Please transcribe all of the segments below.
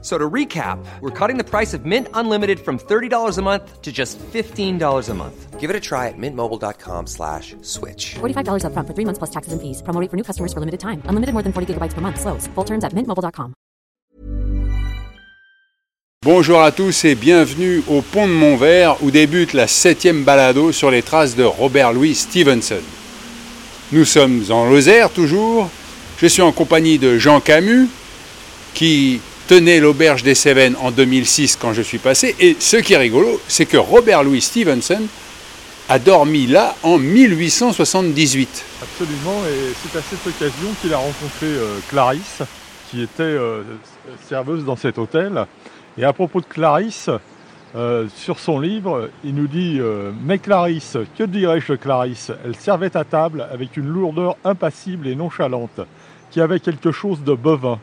So to recap, we're cutting the price of Mint Unlimited from $30 a month to just $15 a month. Give it a try at mintmobile.com slash switch. $45 upfront for three months plus taxes and fees. Promo rate for new customers for limited time. Unlimited more than 40 gigabytes per month. Slows. Full terms at mintmobile.com. Bonjour à tous et bienvenue au Pont de Montvert où débute la septième balado sur les traces de Robert Louis Stevenson. Nous sommes en Lozère toujours. Je suis en compagnie de Jean Camus qui tenait l'auberge des Cévennes en 2006 quand je suis passé. Et ce qui est rigolo, c'est que Robert Louis Stevenson a dormi là en 1878. Absolument, et c'est à cette occasion qu'il a rencontré euh, Clarisse, qui était euh, serveuse dans cet hôtel. Et à propos de Clarisse, euh, sur son livre, il nous dit Mais Clarisse, que dirais-je de Clarisse? Elle servait à table avec une lourdeur impassible et nonchalante, qui avait quelque chose de bovin.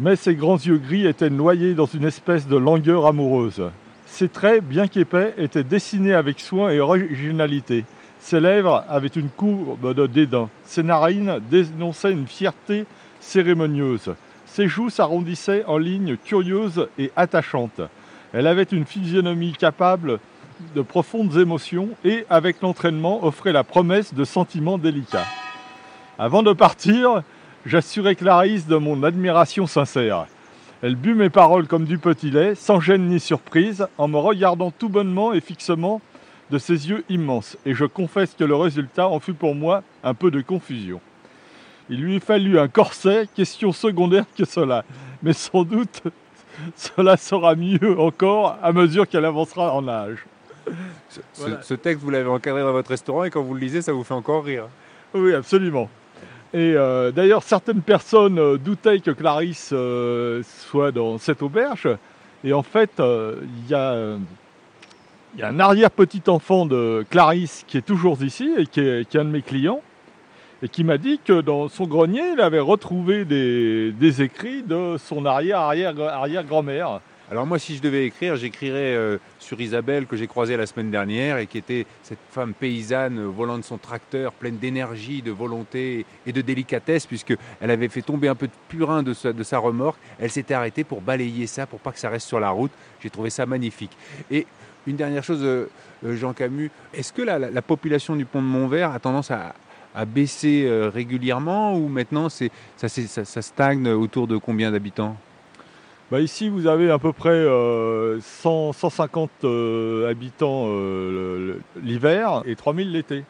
Mais ses grands yeux gris étaient noyés dans une espèce de langueur amoureuse. Ses traits, bien qu'épais, étaient dessinés avec soin et originalité. Ses lèvres avaient une courbe de dédain. Ses narines dénonçaient une fierté cérémonieuse. Ses joues s'arrondissaient en lignes curieuses et attachantes. Elle avait une physionomie capable de profondes émotions et, avec l'entraînement, offrait la promesse de sentiments délicats. Avant de partir, j'assurais Clarisse de mon admiration sincère. Elle but mes paroles comme du petit lait, sans gêne ni surprise, en me regardant tout bonnement et fixement de ses yeux immenses. Et je confesse que le résultat en fut pour moi un peu de confusion. Il lui fallut un corset, question secondaire que cela. Mais sans doute, cela sera mieux encore à mesure qu'elle avancera en âge. Ce, Voilà. ce texte, vous l'avez encadré dans votre restaurant et quand vous le lisez, ça vous fait encore rire. Oui, absolument. Et euh, d'ailleurs, certaines personnes euh, doutaient que Clarisse euh, soit dans cette auberge. Et en fait, il y, a, un arrière-petit-enfant de Clarisse qui est toujours ici et qui est, qui est un de mes clients. Et qui m'a dit que dans son grenier, il avait retrouvé des, des écrits de son arrière-arrière-arrière-grand-mère. Alors moi, si je devais écrire, j'écrirais euh, sur Isabelle que j'ai croisée la semaine dernière et qui était cette femme paysanne euh, volant de son tracteur, pleine d'énergie, de volonté et de délicatesse, puisqu'elle avait fait tomber un peu de purin de sa, remorque. Elle s'était arrêtée pour balayer ça, pour pas que ça reste sur la route. J'ai trouvé ça magnifique. Et une dernière chose, euh, Jean Camus, est-ce que la, la- la population du pont de Montvert a tendance à, baisser régulièrement ou maintenant ça stagne autour de combien d'habitants? Bah ici, vous avez à peu près euh, 100, 150 euh, habitants euh, l'hiver et 3000 l'été.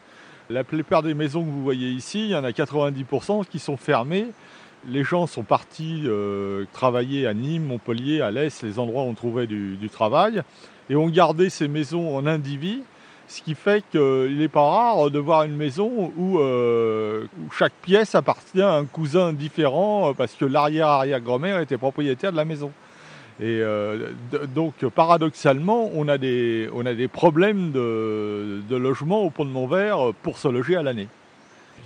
La plupart des maisons que vous voyez ici, il y en a 90% qui sont fermées. Les gens sont partis euh, travailler à Nîmes, Montpellier, à l'Est, les endroits où on trouvait du, du travail, et ont gardé ces maisons en indivis, ce qui fait qu'il n'est pas rare de voir une maison où, euh, où chaque pièce appartient à un cousin différent euh, parce que l'arrière-arrière-grand-mère était propriétaire de la maison. Et euh, donc, paradoxalement, on a des, on a des problèmes de, logement au Pont de Montvert pour se loger à l'année.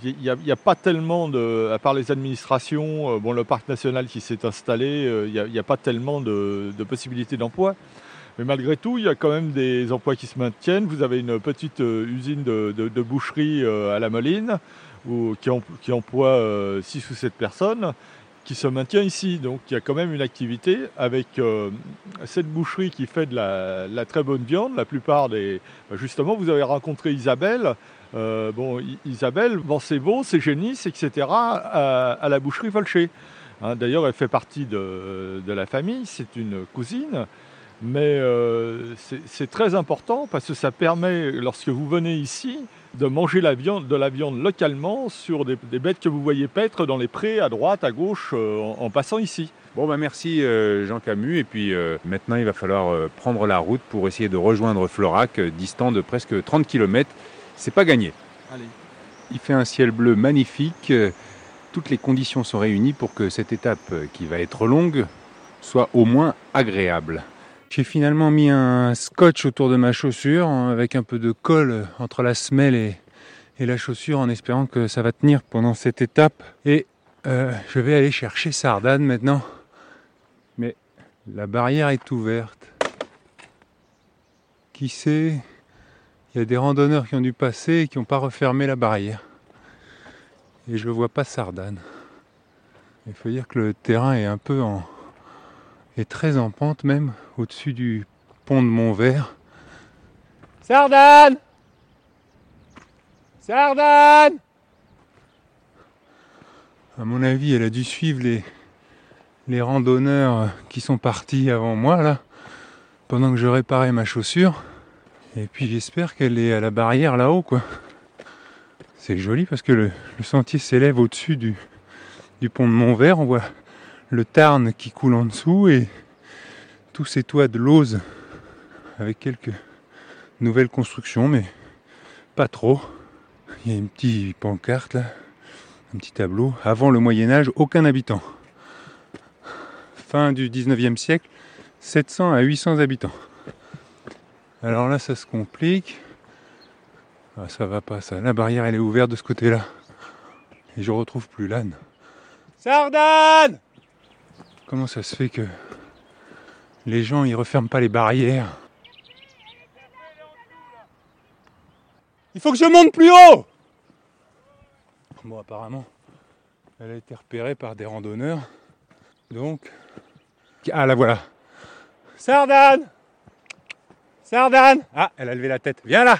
Il n'y a, pas tellement de, à part les administrations, bon, le parc national qui s'est installé, il n'y a, pas tellement de possibilités d'emploi. Mais malgré tout, il y a quand même des emplois qui se maintiennent. Vous avez une petite euh, usine de, boucherie euh, à la Moline qui, em- qui emploie 6 ou 7 personnes qui se maintient ici. Donc il y a quand même une activité avec euh, cette boucherie qui fait de la, très bonne viande. La plupart des... bah, Justement, vous avez rencontré Isabelle. Euh, bon, Isabelle vend ses veaux, ses génisses, etc. à, la boucherie Volcher. Hein, D'ailleurs, elle fait partie de la famille, c'est une cousine. Mais euh, c'est très important parce que ça permet, lorsque vous venez ici, de manger la viande, de la viande localement sur des, des bêtes que vous voyez paître dans les prés à droite, à gauche, euh, en, en passant ici. Bon, bah merci euh, Jean Camus. Et puis euh, maintenant, il va falloir euh, prendre la route pour essayer de rejoindre Florac, euh, distant de presque 30 km. C'est pas gagné. Allez. Il fait un ciel bleu magnifique. Toutes les conditions sont réunies pour que cette étape, qui va être longue, soit au moins agréable. J'ai finalement mis un scotch autour de ma chaussure hein, avec un peu de colle entre la semelle et, la chaussure en espérant que ça va tenir pendant cette étape. Et euh, je vais aller chercher Sardane maintenant Mais la barrière est ouverte. Qui sait? Il y a des randonneurs qui ont dû passer et qui n'ont pas refermé la barrière. Et je vois pas Sardane. Il faut dire que le terrain est un peu en. Est très en pente même, au-dessus du pont de Montvert. Sardane Sardane À mon avis, elle a dû suivre les, les randonneurs qui sont partis avant moi, là, pendant que je réparais ma chaussure. Et puis j'espère qu'elle est à la barrière là-haut, quoi. C'est joli parce que le, le sentier s'élève au-dessus du, du pont de Montvert. On voit le Tarn qui coule en dessous et tous ces toits de lauze avec quelques nouvelles constructions, mais pas trop. Il y a une petite pancarte là, un petit tableau. Avant le Moyen Âge, aucun habitant. Fin du 19e siècle, 700 à 800 habitants. Alors là, ça se complique. Ah, ça va pas ça. La barrière, elle est ouverte de ce côté-là. Et je retrouve plus l'âne. Sardane Comment ça se fait que les gens ils referment pas les barrières? Il faut que je monte plus haut! Bon apparemment elle a été repérée par des randonneurs. Donc. Ah la voilà. Sardane! Sardane! Ah elle a levé la tête. Viens là!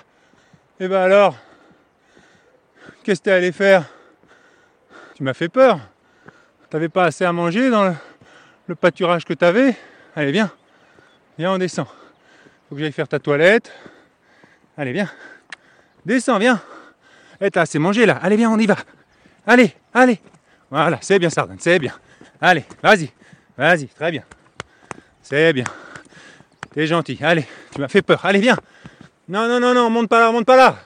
Et ben alors Qu'est-ce que t'es allé faire? Tu m'as fait peur. T'avais pas assez à manger dans le, le pâturage que t'avais Allez, viens. Viens, on descend. Faut que j'aille faire ta toilette. Allez, viens. Descends, viens. Eh, t'as assez mangé là. Allez, viens, on y va. Allez, allez. Voilà, c'est bien, Sardane, c'est bien. Allez, vas-y. Vas-y, très bien. C'est bien. T'es gentil. Allez, tu m'as fait peur. Allez, viens. Non, non, non, non, monte pas là, monte pas là.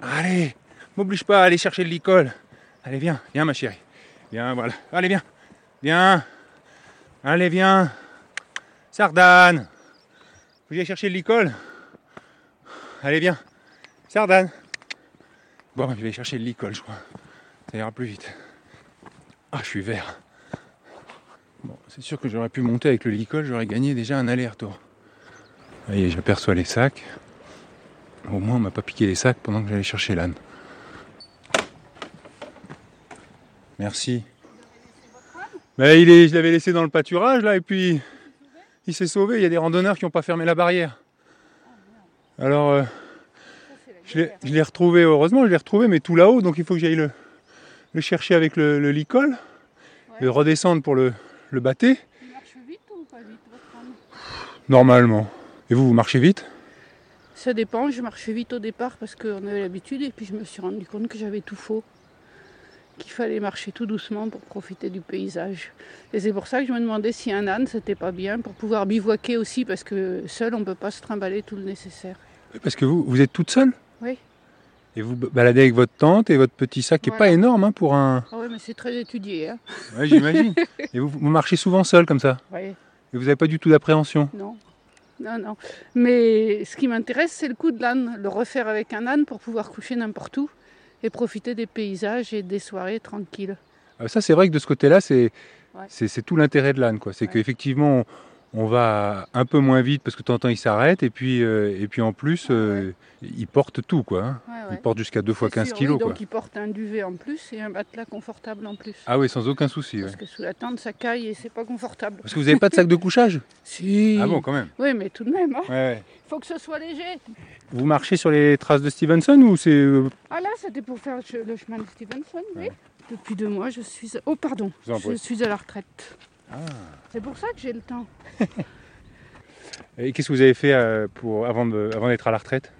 Allez, m'oblige pas à aller chercher de l'école. Allez, viens, viens, ma chérie. Viens, voilà. Allez, viens. Viens. Allez, viens. Sardane. Que j'aille chercher de l'école. Allez, viens. Sardane. Bon, je vais chercher de l'école, je crois. Ça ira plus vite. Ah, je suis vert. Bon, c'est sûr que j'aurais pu monter avec le licol, j'aurais gagné déjà un aller-retour. Voyez, j'aperçois les sacs. Au moins, on m'a pas piqué les sacs pendant que j'allais chercher l'âne. Merci. Il est, je l'avais laissé dans le pâturage là et puis il s'est sauvé. Il y a des randonneurs qui n'ont pas fermé la barrière. Alors euh, je l'ai- je l'ai retrouvé, heureusement, je l'ai retrouvé, mais tout là-haut, donc il faut que j'aille le, le chercher avec le, le licol et redescendre pour le, le. Il marche vite ou pas vite votre Normalement. Et vous, vous marchez vite? Ça dépend, je marchais vite au départ parce qu'on avait l'habitude et puis je me suis rendu compte que j'avais tout faux. Qu'il fallait marcher tout doucement pour profiter du paysage. Et c'est pour ça que je me demandais si un âne c'était pas bien pour pouvoir bivouaquer aussi parce que seul on ne peut pas se trimballer tout le nécessaire. Parce que vous, vous êtes toute seule? Oui. Et vous baladez avec votre tente et votre petit sac qui n'est pas Voilà. énorme hein, pour un. Ah ouais, mais c'est très étudié. Hein. Ouais, j'imagine. et vous, vous marchez souvent seul comme ça? Ouais, Et vous n'avez pas du tout d'appréhension? Non. Non, non. Mais ce qui m'intéresse, c'est le coup de l'âne. Le refaire avec un âne pour pouvoir coucher n'importe où et profiter des paysages et des soirées tranquilles. Ah, Ça, c'est vrai que de ce côté-là, c'est Ouais. tout l'intérêt de l'âne. C'est Ouais. qu'effectivement, on va un peu moins vite parce que de temps en temps, il s'arrête. Et puis, euh, et puis en plus, euh, il porte tout. quoi. hein. Ouais, Il porte jusqu'à 2 fois C'est 15 sûr, kilos. oui, quoi. donc il porte un duvet en plus et un matelas confortable en plus. Ah oui, sans aucun souci. Parce que sous la tente, ça caille et c'est pas confortable. Parce que vous n'avez pas de sac de couchage Si. Ah bon, quand même. Oui, mais tout de même, il Ouais, ouais. faut que ce soit léger. Vous marchez sur les traces de Stevenson ou c'est. euh, Ah là, c'était pour faire le chemin de Stevenson, oui. Depuis deux mois, je suis. Oh, pardon, Je suis à la retraite. Ah. C'est pour ça que j'ai le temps. Et qu'est-ce que vous avez fait euh, pour, avant de- avant d'être à la retraite?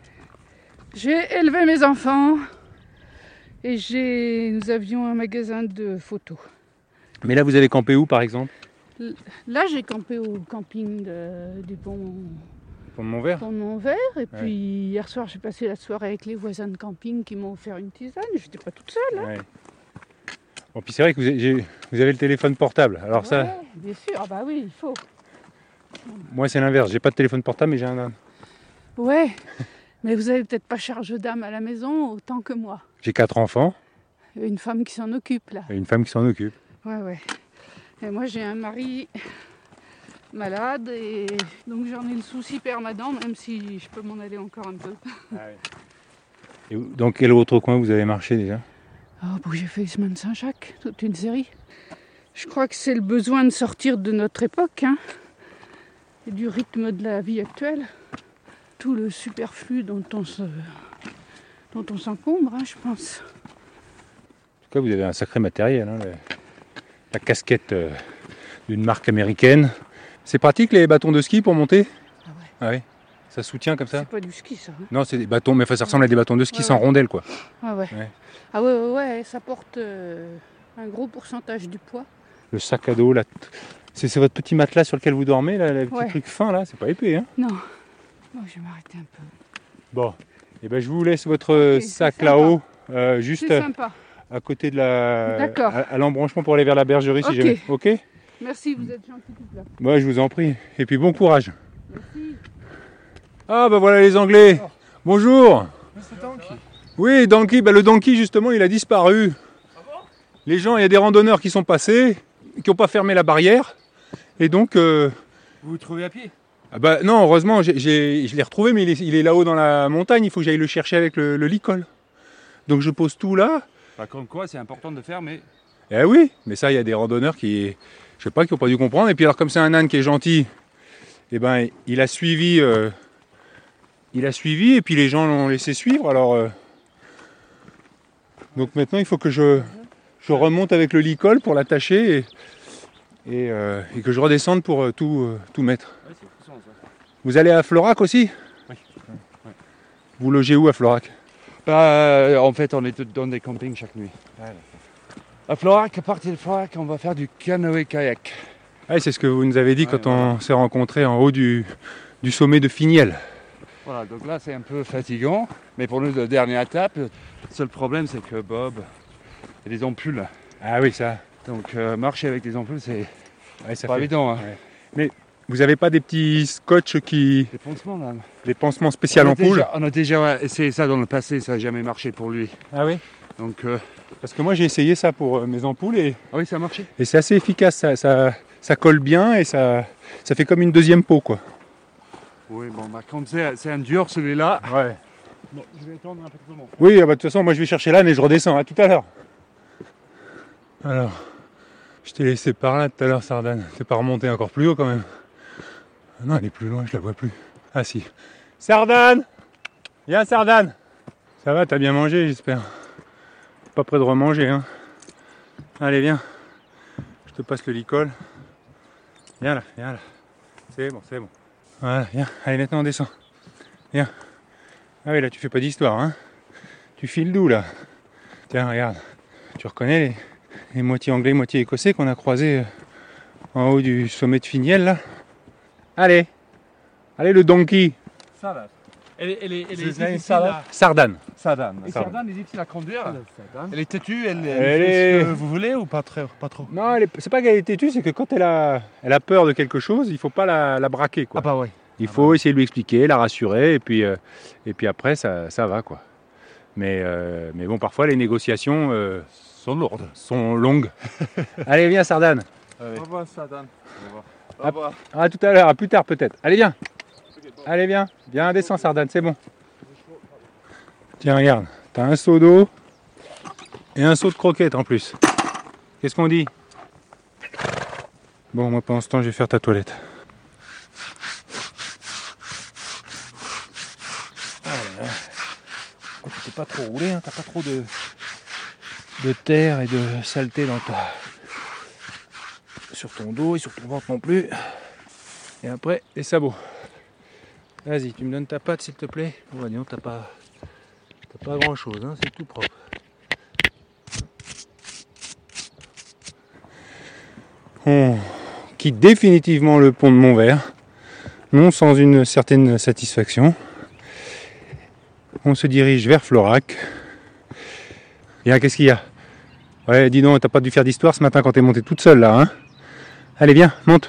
J'ai élevé mes enfants et j'ai. Nous avions un magasin de photos. Mais là, vous avez campé où, par exemple? Là, j'ai campé au camping de- du pont Pont de Montvert Pont de Montvert. Et puis hier soir, j'ai passé la soirée avec les voisins de camping qui m'ont offert une tisane. J'étais pas toute seule. hein. Ouais. Bon, puis c'est vrai que vous avez, j'ai- vous avez le téléphone portable. Alors ça, bien sûr, ah bah oui, il faut. moi c'est l'inverse. J'ai pas de téléphone portable, mais j'ai un âne. Ouais, mais vous avez peut-être pas charge d'âme à la maison autant que moi. J'ai quatre enfants a Une femme qui s'en occupe là. et une femme qui s'en occupe. Ouais, ouais. Et moi j'ai un mari malade et donc j'en ai le souci permanent, même si je peux m'en aller encore un peu. Et où- dans quel autre coin vous avez marché déjà? Ah, bon, j'ai fait Semaine Saint-Jacques, toute une série. Je crois que c'est le besoin de sortir de notre époque hein, et du rythme de la vie actuelle. Tout le superflu dont on se, dont on s'encombre, hein, je pense. En tout cas, vous avez un sacré matériel. hein, le- la casquette euh, d'une marque américaine. C'est pratique les bâtons de ski pour monter? Ah ouais. Ah oui Ça soutient comme ça C'est pas du ski, ça. hein. Non, c'est des bâtons, mais enfin, ça ressemble à des bâtons de ski Ouais, sans ouais. rondelles, quoi. Ah ouais. Ouais. Ah ouais, ouais, ça porte euh, un gros pourcentage du poids. Le sac à dos, là. C'est votre petit matelas sur lequel vous dormez, là, le petit truc fin, là? C'est pas épais, hein? Non. Bon, je vais m'arrêter un peu. Bon. Et ben, je vous laisse votre sac là-haut, euh, juste à, sympa. à côté de la. D'accord. À, à l'embranchement pour aller vers la bergerie, si jamais. Ok? Merci, vous êtes gentil tout là. Moi, je vous en prie. Et puis, bon courage. Ah, bah voilà les Anglais. Bonjour. Oui, Donkey, bah, le Donkey, justement, il a disparu. les gens, il y a des randonneurs qui sont passés, qui n'ont pas fermé la barrière. Et donc. euh, Vous vous trouvez à pied? ah bah, non, heureusement, je l'ai retrouvé, mais il est, il est là-haut dans la montagne. Il faut que j'aille le chercher avec le, le licol. Donc, je pose tout là. Bah, Comme quoi, c'est important de faire, mais Eh oui, mais ça, il y a des randonneurs qui, je sais pas, qui n'ont pas dû comprendre. Et puis alors, comme c'est un âne qui est gentil, eh ben, il a suivi, euh, il a suivi, et puis les gens l'ont laissé suivre. Alors, euh, donc maintenant, il faut que je, je remonte avec le licol pour l'attacher et, et, euh, et que je redescende pour euh, tout, euh, tout mettre. ouais, c'est puissant ça. Vous allez à Florac aussi? Oui. Vous logez où à Florac? Bah, en fait, on est dans des campings chaque nuit. À Florac, à partir de Florac, on va faire du canoë-kayak. Ah, C'est ce que vous nous avez dit Ouais, quand on s'est rencontrés en haut du, du sommet de Finiel. Voilà, donc là, c'est un peu fatigant. Mais pour nous, la dernière étape, le seul problème, c'est que Bob, il y a des ampoules. Ah oui, ça. Donc, euh, marcher avec des ampoules, c'est Ouais, pas fait- évident. Hein. Vous n'avez pas des petits scotch qui. Des pansements, là. des pansements a ampoule déjà, on a déjà essayé ça dans le passé, ça n'a jamais marché pour lui. Ah oui Donc, euh, Parce que moi j'ai essayé ça pour euh, mes ampoules et, ah oui, ça a marché. et c'est assez efficace. Ça, ça, ça colle bien et ça, ça fait comme une deuxième peau quoi. Oui, bon, bah, quand c'est un dur celui-là. Ouais. Bon, je vais attendre un peu monde. Oui, ah bah, de toute façon, moi je vais chercher l'âne et je redescends. À tout à l'heure. Alors, je t'ai laissé par là tout à l'heure, Sardane. T'es pas remonté encore plus haut quand même. Ah non, elle est plus loin, je la vois plus. Ah si. Sardane Viens, Sardane Ça va, t'as bien mangé, j'espère. Pas près de remanger, hein. Allez, viens. Je te passe le licol. Viens là, viens là. C'est bon, c'est bon. Voilà, viens. Allez, maintenant on descend. Viens. Ah oui, là, tu fais pas d'histoire, hein. Tu files d'où, là? Tiens, regarde. Tu reconnais les, moitiés anglais, moitié écossais qu'on a croisés euh, en haut du sommet de Finiel, là? Allez Allez, le donkey Salade. Elle est, elle est, elle est Sardane. à... Sardane. Sardane. Et Sardane. Sardane est difficile à conduire. Elle est têtue, elle, elle, Elle fait est- ce que vous voulez ou pas, très, pas trop? Non, c'est pas qu'elle est têtue, c'est que quand elle a, elle a peur de quelque chose, il faut pas la, la braquer, quoi. Ah bah ouais. Il faut essayer de lui expliquer, la rassurer, et puis, euh, et puis après, ça, ça va, quoi. Mais, euh, mais bon, parfois, les négociations euh, Sont lourdes. sont longues. Allez, viens, Sardane. Au revoir Sardane. Au revoir. Au Hop. revoir. À tout à l'heure, à plus tard peut-être. Allez, viens. Allez, viens. Viens, descends, Sardane, c'est bon. Tiens, regarde. T'as un seau d'eau et un seau de croquettes en plus. Qu'est-ce qu'on dit? Bon, moi pendant ce temps, je vais faire ta toilette. T'es pas trop roulé, hein, t'as pas trop de, de terre et de saleté dans ta, sur ton dos et sur ton ventre non plus. Et après, les sabots. Vas-y, tu me donnes ta patte s'il te plaît. Oh, dis donc, t'as pas, t'as pas grand chose, hein, c'est tout propre. On quitte définitivement le pont de Montvert, non sans une certaine satisfaction. On se dirige vers Florac. Bien, qu'est-ce qu'il y a? Ouais, dis donc, t'as pas dû faire d'histoire ce matin quand t'es montée toute seule là, hein? Allez, viens, monte.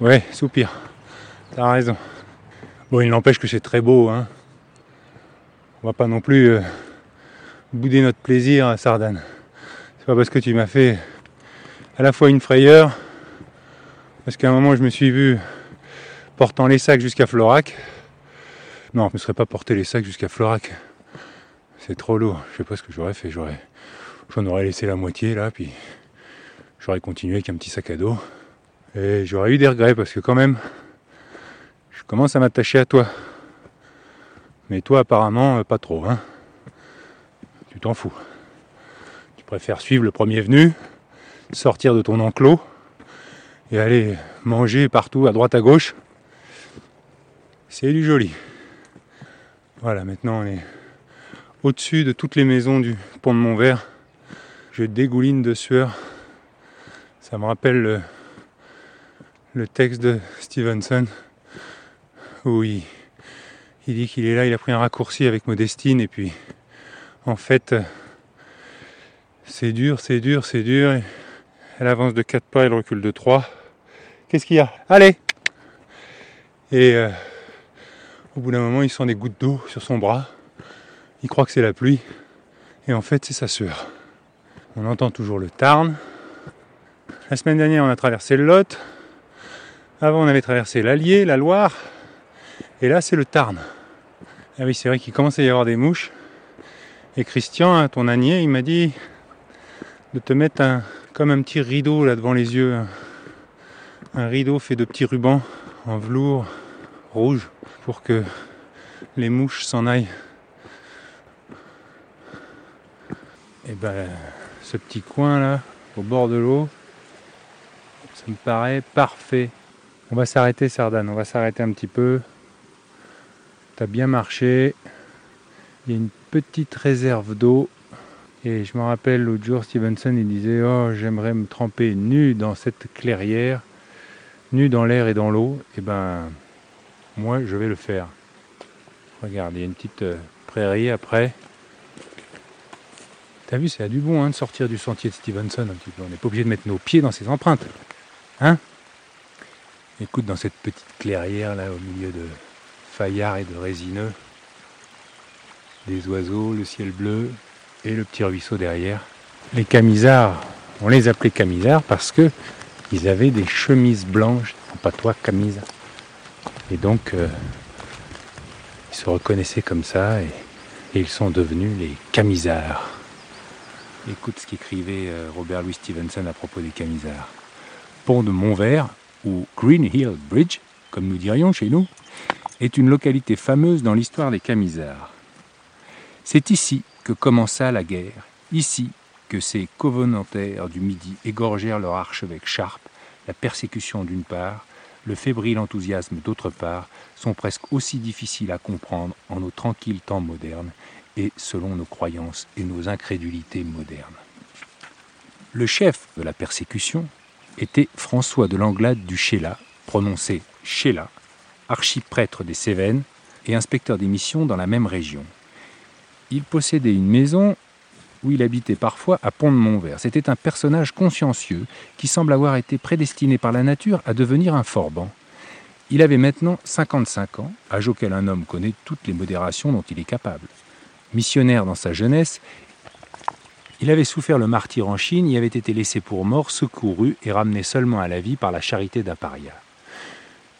Ouais, soupir. T'as raison. Bon, il n'empêche que c'est très beau, hein. On va pas non plus euh, bouder notre plaisir à Sardane. C'est pas parce que tu m'as fait à la fois une frayeur Parce qu'à un moment, je me suis vu portant les sacs jusqu'à Florac. Non, je ne serais pas porté les sacs jusqu'à Florac. C'est trop lourd. Je sais pas ce que j'aurais fait. J'aurais, j'en aurais laissé la moitié là, puis j'aurais continué avec un petit sac à dos. Et j'aurais eu des regrets parce que quand même, je commence à m'attacher à toi. Mais toi, apparemment, pas trop. Hein tu t'en fous. Tu préfères suivre le premier venu, sortir de ton enclos et aller manger partout à droite à gauche. C'est du joli. Voilà, maintenant on est au-dessus de toutes les maisons du pont de Montvert. Je dégouline de sueur. Ça me rappelle le, le texte de Stevenson où il, dit qu'il est là, il a pris un raccourci avec Modestine et puis en fait c'est dur, c'est dur, c'est dur. Elle avance de 4 pas, elle recule de 3. Qu'est-ce qu'il y a? Allez Et euh, au bout d'un moment, il sent des gouttes d'eau sur son bras. Il croit que c'est la pluie. Et en fait, c'est sa sueur. On entend toujours le Tarn. La semaine dernière, on a traversé le Lot. Avant, on avait traversé l'Allier, la Loire. Et là, c'est le Tarn. Ah oui, c'est vrai qu'il commence à y avoir des mouches. Et Christian, ton ânier, il m'a dit de te mettre un, comme un petit rideau là devant les yeux. Un, rideau fait de petits rubans en velours rouge pour que les mouches s'en aillent. Et ben ce petit coin là, au bord de l'eau, ça me paraît parfait. On va s'arrêter Sardane, on va s'arrêter un petit peu. T'as bien marché. Il y a une petite réserve d'eau et je me rappelle l'autre jour, Stevenson, il disait Oh, j'aimerais me tremper nu dans cette clairière, nu dans l'air et dans l'eau. Et eh ben, moi, je vais le faire. Regarde, il y a une petite euh, prairie après. T'as vu, c'est à du bon hein, de sortir du sentier de Stevenson un petit peu. On n'est pas obligé de mettre nos pieds dans ses empreintes. Hein? Écoute, dans cette petite clairière là, au milieu de faillards et de résineux, des oiseaux, le ciel bleu, et le petit ruisseau derrière. Les camisards, on les appelait camisards parce que ils avaient des chemises blanches, pas toi camisa. Et donc euh, ils se reconnaissaient comme ça et, ils sont devenus les camisards. Écoute ce qu'écrivait euh, Robert Louis Stevenson à propos des camisards. Pont de Montvert, ou Green Hill Bridge, comme nous dirions chez nous, est une localité fameuse dans l'histoire des camisards. C'est ici que commença la guerre, ici que ces covenantaires du Midi égorgèrent leur archevêque Sharp, la persécution d'une part, le fébrile enthousiasme d'autre part, sont presque aussi difficiles à comprendre en nos tranquilles temps modernes et selon nos croyances et nos incrédulités modernes. Le chef de la persécution était François de Langlade du Chéla, prononcé Chéla, archiprêtre des Cévennes et inspecteur des missions dans la même région il possédait une maison où il habitait parfois à Pont-de-Montvert. C'était un personnage consciencieux qui semble avoir été prédestiné par la nature à devenir un forban. Il avait maintenant 55 ans, âge auquel un homme connaît toutes les modérations dont il est capable. Missionnaire dans sa jeunesse, il avait souffert le martyr en Chine, y avait été laissé pour mort, secouru et ramené seulement à la vie par la charité d'Aparia.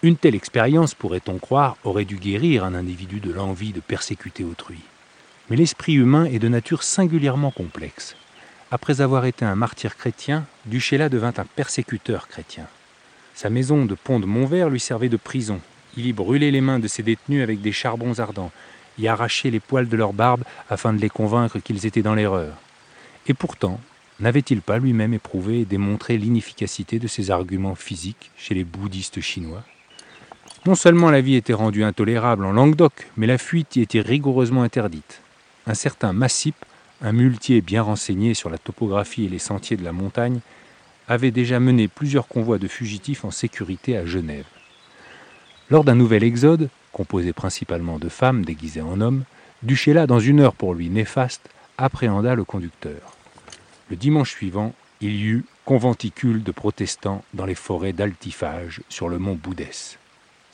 Une telle expérience, pourrait-on croire, aurait dû guérir un individu de l'envie de persécuter autrui. Mais l'esprit humain est de nature singulièrement complexe. Après avoir été un martyr chrétien, Duchela devint un persécuteur chrétien. Sa maison de pont de Montvert lui servait de prison. Il y brûlait les mains de ses détenus avec des charbons ardents, y arrachait les poils de leur barbe afin de les convaincre qu'ils étaient dans l'erreur. Et pourtant, n'avait-il pas lui-même éprouvé et démontré l'inefficacité de ses arguments physiques chez les bouddhistes chinois? Non seulement la vie était rendue intolérable en Languedoc, mais la fuite y était rigoureusement interdite un certain Massip, un muletier bien renseigné sur la topographie et les sentiers de la montagne, avait déjà mené plusieurs convois de fugitifs en sécurité à Genève. Lors d'un nouvel exode, composé principalement de femmes déguisées en hommes, Duchela, dans une heure pour lui néfaste, appréhenda le conducteur. Le dimanche suivant, il y eut conventicule de protestants dans les forêts d'Altifage sur le mont Boudès.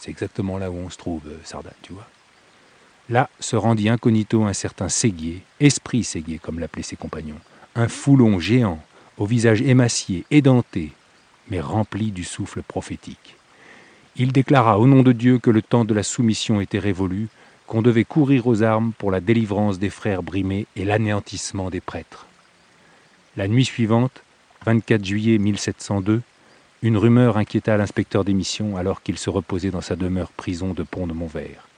C'est exactement là où on se trouve, euh, Sardin, tu vois. Là se rendit incognito un certain Séguier, esprit Séguier comme l'appelaient ses compagnons, un foulon géant, au visage émacié, édenté, mais rempli du souffle prophétique. Il déclara au nom de Dieu que le temps de la soumission était révolu, qu'on devait courir aux armes pour la délivrance des frères brimés et l'anéantissement des prêtres. La nuit suivante, 24 juillet 1702, une rumeur inquiéta l'inspecteur des missions alors qu'il se reposait dans sa demeure prison de Pont de Montvert.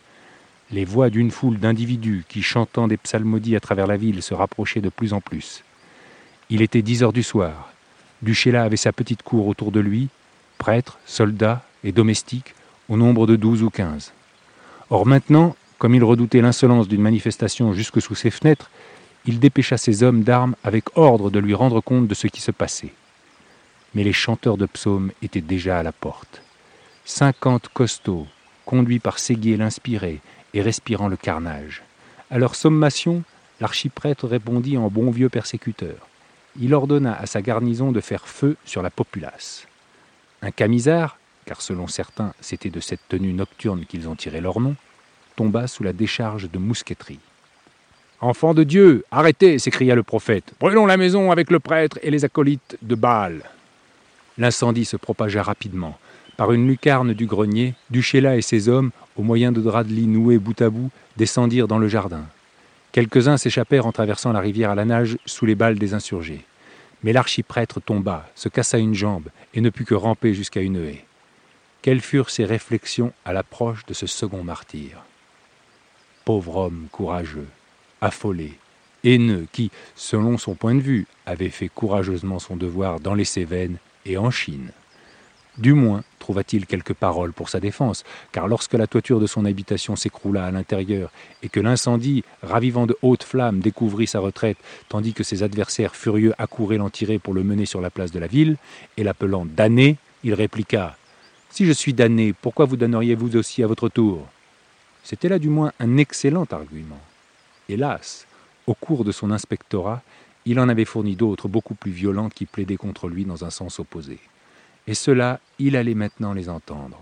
Les voix d'une foule d'individus qui, chantant des psalmodies à travers la ville, se rapprochaient de plus en plus. Il était dix heures du soir. Duchela avait sa petite cour autour de lui, prêtres, soldats et domestiques, au nombre de douze ou quinze. Or maintenant, comme il redoutait l'insolence d'une manifestation jusque sous ses fenêtres, il dépêcha ses hommes d'armes avec ordre de lui rendre compte de ce qui se passait. Mais les chanteurs de psaumes étaient déjà à la porte. Cinquante costauds, conduits par Séguier l'inspiré et respirant le carnage. À leur sommation, l'archiprêtre répondit en bon vieux persécuteur. Il ordonna à sa garnison de faire feu sur la populace. Un camisard, car selon certains c'était de cette tenue nocturne qu'ils ont tiré leur nom, tomba sous la décharge de mousqueterie. Enfants de Dieu, arrêtez s'écria le prophète. Brûlons la maison avec le prêtre et les acolytes de Baal. L'incendie se propagea rapidement. Par une lucarne du grenier, Duchela et ses hommes, au moyen de draps de lit noués bout à bout, descendirent dans le jardin. Quelques-uns s'échappèrent en traversant la rivière à la nage sous les balles des insurgés. Mais l'archiprêtre tomba, se cassa une jambe et ne put que ramper jusqu'à une haie. Quelles furent ses réflexions à l'approche de ce second martyr? Pauvre homme courageux, affolé, haineux, qui, selon son point de vue, avait fait courageusement son devoir dans les Cévennes et en Chine. Du moins trouva-t-il quelques paroles pour sa défense, car lorsque la toiture de son habitation s'écroula à l'intérieur et que l'incendie, ravivant de hautes flammes, découvrit sa retraite, tandis que ses adversaires furieux accouraient l'en tirer pour le mener sur la place de la ville, et l'appelant damné, il répliqua Si je suis damné, pourquoi vous donneriez vous aussi à votre tour? C'était là du moins un excellent argument. Hélas, au cours de son inspectorat, il en avait fourni d'autres beaucoup plus violents qui plaidaient contre lui dans un sens opposé. Et cela, il allait maintenant les entendre.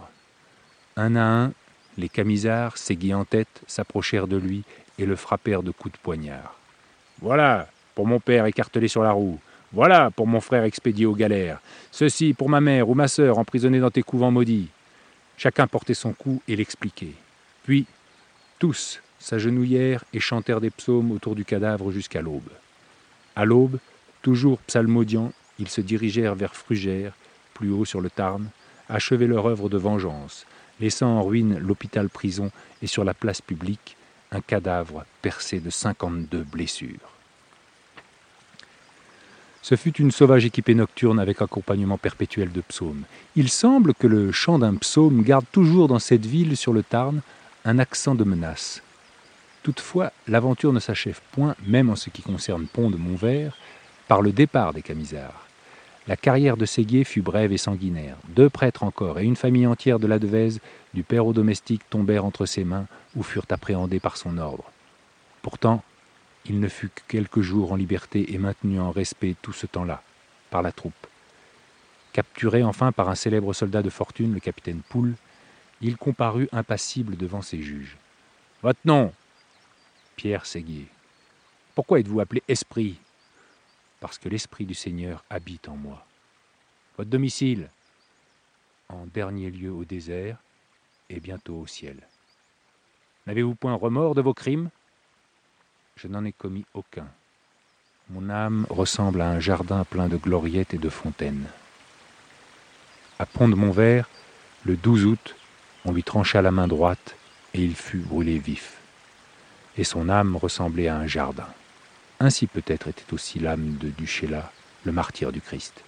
Un à un, les camisards, séguis en tête, s'approchèrent de lui et le frappèrent de coups de poignard. Voilà, pour mon père écartelé sur la roue. Voilà, pour mon frère expédié aux galères. Ceci pour ma mère ou ma sœur emprisonnée dans tes couvents maudits. Chacun portait son coup et l'expliquait. Puis, tous s'agenouillèrent et chantèrent des psaumes autour du cadavre jusqu'à l'aube. À l'aube, toujours psalmodiant, ils se dirigèrent vers Frugère, plus haut sur le Tarn, achevaient leur œuvre de vengeance, laissant en ruine l'hôpital-prison et sur la place publique un cadavre percé de cinquante-deux blessures. Ce fut une sauvage équipée nocturne avec accompagnement perpétuel de psaumes. Il semble que le chant d'un psaume garde toujours dans cette ville sur le Tarn un accent de menace. Toutefois, l'aventure ne s'achève point, même en ce qui concerne Pont de Montvert, par le départ des camisards. La carrière de Séguier fut brève et sanguinaire. Deux prêtres encore et une famille entière de la Devèze, du père au domestique, tombèrent entre ses mains ou furent appréhendés par son ordre. Pourtant, il ne fut que quelques jours en liberté et maintenu en respect tout ce temps-là, par la troupe. Capturé enfin par un célèbre soldat de fortune, le capitaine Poule, il comparut impassible devant ses juges. Votre nom Pierre Séguier. Pourquoi êtes-vous appelé Esprit? Parce que l'Esprit du Seigneur habite en moi. Votre domicile? En dernier lieu au désert et bientôt au ciel. N'avez-vous point remords de vos crimes? Je n'en ai commis aucun. Mon âme ressemble à un jardin plein de gloriettes et de fontaines. À Pont de Montvert, le 12 août, on lui trancha la main droite et il fut brûlé vif et son âme ressemblait à un jardin. Ainsi peut-être était aussi l'âme de Duchela, le martyr du Christ.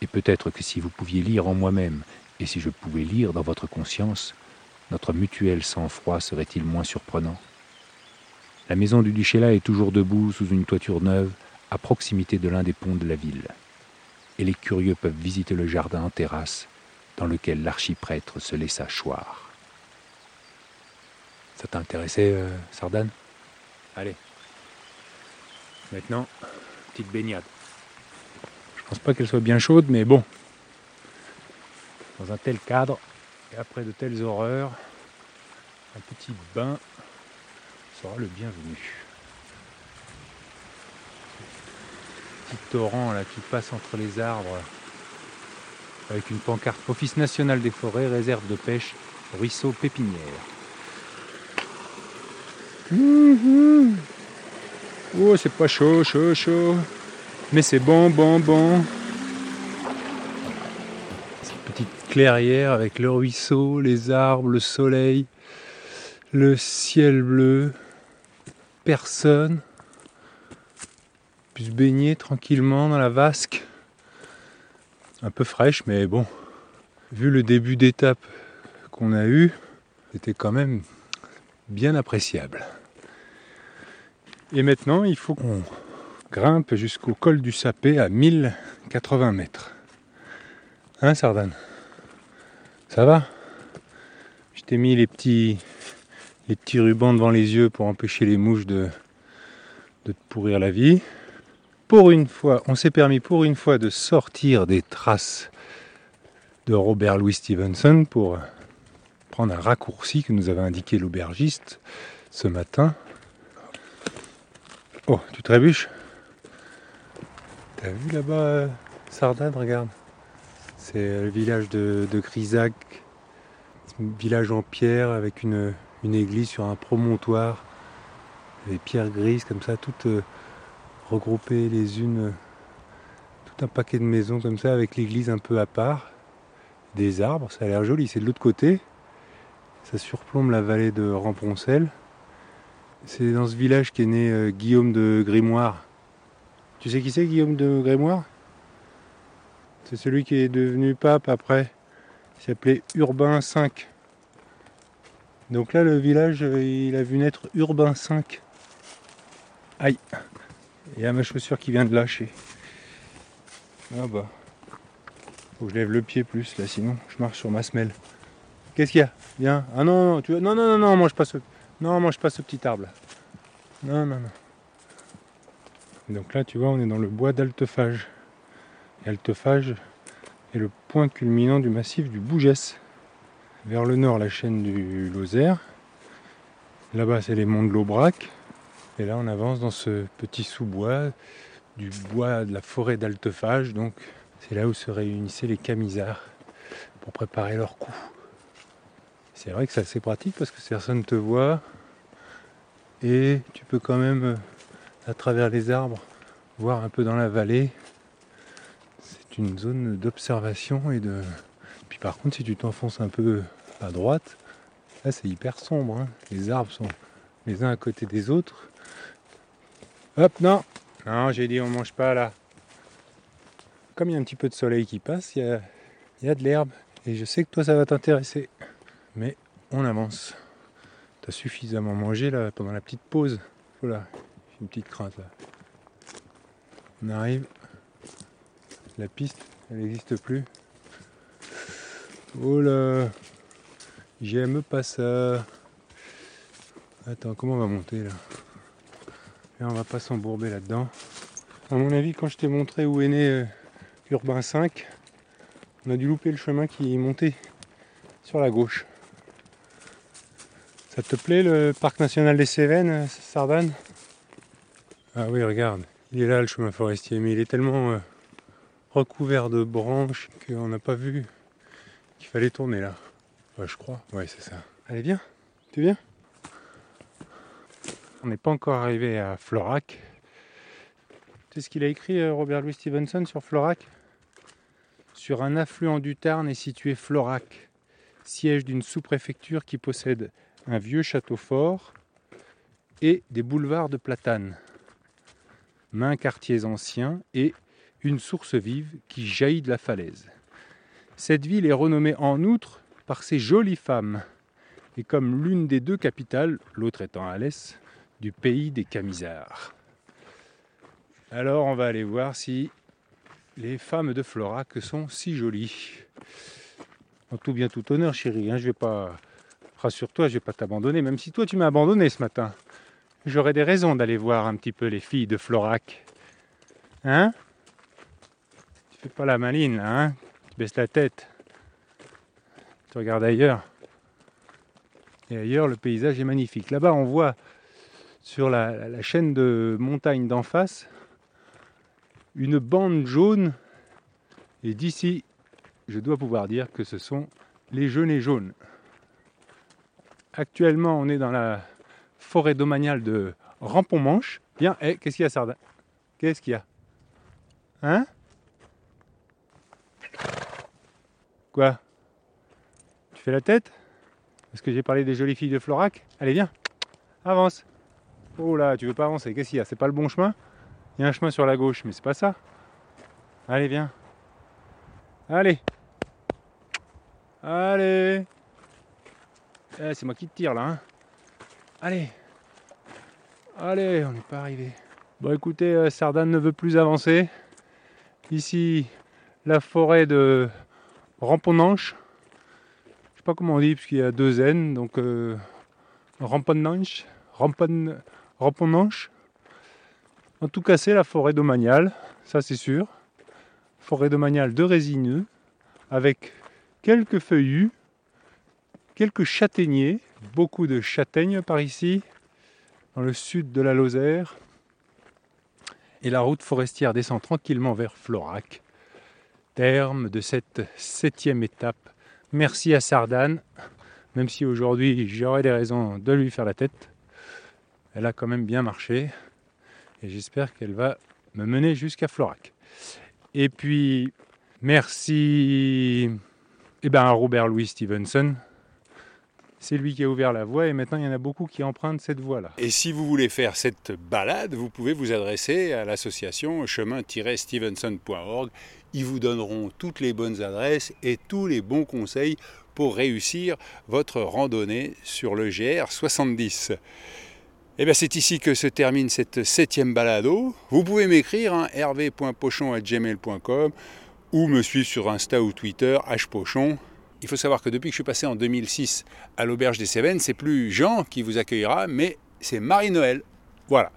Et peut-être que si vous pouviez lire en moi-même, et si je pouvais lire dans votre conscience, notre mutuel sang-froid serait-il moins surprenant? La maison du Duchela est toujours debout sous une toiture neuve, à proximité de l'un des ponts de la ville. Et les curieux peuvent visiter le jardin en terrasse, dans lequel l'archiprêtre se laissa choir. Ça t'a intéressé, euh, Sardane? Allez. Maintenant, petite baignade. Je pense pas qu'elle soit bien chaude, mais bon. Dans un tel cadre, et après de telles horreurs, un petit bain sera le bienvenu. Petit torrent là qui passe entre les arbres avec une pancarte Office national des forêts, réserve de pêche, ruisseau pépinière. Mhm. Oh, c'est pas chaud, chaud, chaud. Mais c'est bon, bon, bon. Cette petite clairière avec le ruisseau, les arbres, le soleil, le ciel bleu. Personne. Puis se baigner tranquillement dans la vasque. Un peu fraîche, mais bon. Vu le début d'étape qu'on a eu, c'était quand même bien appréciable. Et maintenant, il faut qu'on grimpe jusqu'au col du Sapé à 1080 mètres. Hein, Sardane Ça va? Je t'ai mis les petits, les petits rubans devant les yeux pour empêcher les mouches de, de te pourrir la vie. Pour une fois, on s'est permis pour une fois de sortir des traces de Robert Louis Stevenson pour prendre un raccourci que nous avait indiqué l'aubergiste ce matin. Oh, tu trébuches? T'as vu là-bas euh, Sardane, regarde. C'est le village de, de Grisac. Un village en pierre avec une, une, église sur un promontoire. Des pierres grises comme ça, toutes euh, regroupées les unes. tout un paquet de maisons comme ça avec l'église un peu à part. Des arbres, ça a l'air joli. C'est de l'autre côté. Ça surplombe la vallée de Ramponcel. C'est dans ce village qu'est né euh, Guillaume de Grimoire. Tu sais qui c'est Guillaume de Grimoire? C'est celui qui est devenu pape après. Il s'appelait Urbain V. Donc là, le village, euh, il a vu naître Urbain V. Aïe Il y a ma chaussure qui vient de lâcher. Ah bah. Faut que je lève le pied plus là, sinon je marche sur ma semelle. Qu'est-ce qu'il y a? Viens. Ah non, non, tu... non, non, non, non, mange pas ce... Non, mange pas ce petit arbre là. Non, non, non. Donc là, tu vois, on est dans le bois d'Altephage. Et Altephage est le point culminant du massif du Bougès. Vers le nord, la chaîne du Lozère. Là-bas, c'est les monts de l'Aubrac. Et là, on avance dans ce petit sous-bois du bois de la forêt d'Altephage. Donc, c'est là où se réunissaient les camisards pour préparer leur coup. C'est vrai que c'est assez pratique parce que personne ne te voit et tu peux quand même, euh, à travers les arbres, voir un peu dans la vallée. C'est une zone d'observation et de. Puis par contre, si tu t'enfonces un peu à droite, là c'est hyper sombre. hein. Les arbres sont les uns à côté des autres. Hop, non Non, j'ai dit on mange pas là. Comme il y a un petit peu de soleil qui passe, il y a, il y a de l'herbe. Et je sais que toi ça va t'intéresser. Mais on avance. T'as suffisamment mangé là pendant la petite pause. Voilà, j'ai une petite crainte. On arrive. La piste, elle n'existe plus. Oh là J'aime pas ça. Attends, comment on va monter là? Là, on va pas s'embourber là-dedans. À mon avis, quand je t'ai montré où est né euh, Urbain 5, on a dû louper le chemin qui est monté sur la gauche. Ça te plaît le parc national des Cévennes, euh, Sardane Ah oui, regarde, il est là le chemin forestier, mais il est tellement euh, recouvert de branches qu'on n'a pas vu qu'il fallait tourner là. Ouais, je crois. Ouais, c'est ça. Allez, viens. Tu viens? On n'est pas encore arrivé à Florac. Tu sais ce qu'il a écrit, euh, Robert Louis Stevenson, sur Florac? Sur un affluent du Tarn est situé Florac, siège d'une sous-préfecture qui possède un vieux château fort et des boulevards de platanes, mains quartiers anciens et une source vive qui jaillit de la falaise. Cette ville est renommée en outre par ses jolies femmes et comme l'une des deux capitales, l'autre étant Alès, du pays des Camisards. Alors on va aller voir si les femmes de Florac sont si jolies. En tout bien tout honneur, chérie, hein, je vais pas rassure-toi, je vais pas t'abandonner, même si toi tu m'as abandonné ce matin. J'aurais des raisons d'aller voir un petit peu les filles de Florac. Hein? Tu fais pas la maline là, hein? Tu baisses la tête. Tu regardes ailleurs. Et ailleurs, le paysage est magnifique. Là-bas, on voit sur la, la chaîne de montagnes d'en face une bande jaune. Et d'ici je dois pouvoir dire que ce sont les genêts jaunes. Actuellement, on est dans la forêt domaniale de Rampon-Manche. Bien, eh, qu'est-ce qu'il y a, Sardin? Qu'est-ce qu'il y a? Hein? Quoi? Tu fais la tête? Parce que j'ai parlé des jolies filles de Florac. Allez, viens. Avance. Oh là, tu veux pas avancer. Qu'est-ce qu'il y a? C'est pas le bon chemin? Il y a un chemin sur la gauche, mais c'est pas ça. Allez, viens. Allez. Allez eh, C'est moi qui te tire là. Hein Allez Allez, on n'est pas arrivé. Bon écoutez, euh, Sardane ne veut plus avancer. Ici, la forêt de Ramponanche. Je sais pas comment on dit, puisqu'il y a deux N, donc euh, Ramponanche, Rampon, Ramponanche. En tout cas, c'est la forêt domaniale, ça c'est sûr. Forêt domaniale de résineux, avec quelques feuillus, quelques châtaigniers, beaucoup de châtaignes par ici, dans le sud de la Lozère. Et la route forestière descend tranquillement vers Florac. Terme de cette septième étape. Merci à Sardane, même si aujourd'hui j'aurais des raisons de lui faire la tête. Elle a quand même bien marché et j'espère qu'elle va me mener jusqu'à Florac. Et puis, merci eh ben, à Robert Louis Stevenson c'est lui qui a ouvert la voie et maintenant il y en a beaucoup qui empruntent cette voie-là. Et si vous voulez faire cette balade, vous pouvez vous adresser à l'association chemin-stevenson.org. Ils vous donneront toutes les bonnes adresses et tous les bons conseils pour réussir votre randonnée sur le GR 70. Et bien c'est ici que se termine cette septième balado. Vous pouvez m'écrire hein, hervé.pochon.gmail.com ou me suivre sur Insta ou Twitter, hpochon. Il faut savoir que depuis que je suis passé en 2006 à l'auberge des Cévennes, c'est plus Jean qui vous accueillera, mais c'est Marie-Noël. Voilà.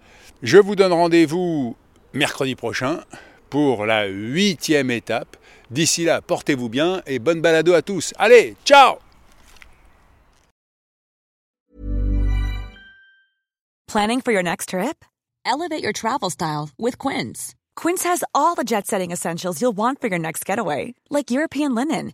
Je vous donne rendez-vous mercredi prochain pour la huitième étape. D'ici là, portez-vous bien et bonne balado à tous. Allez, ciao Planning for your next trip? Elevate your travel style with Quince. Quince has all the jet-setting essentials you'll want for your next getaway, like European linen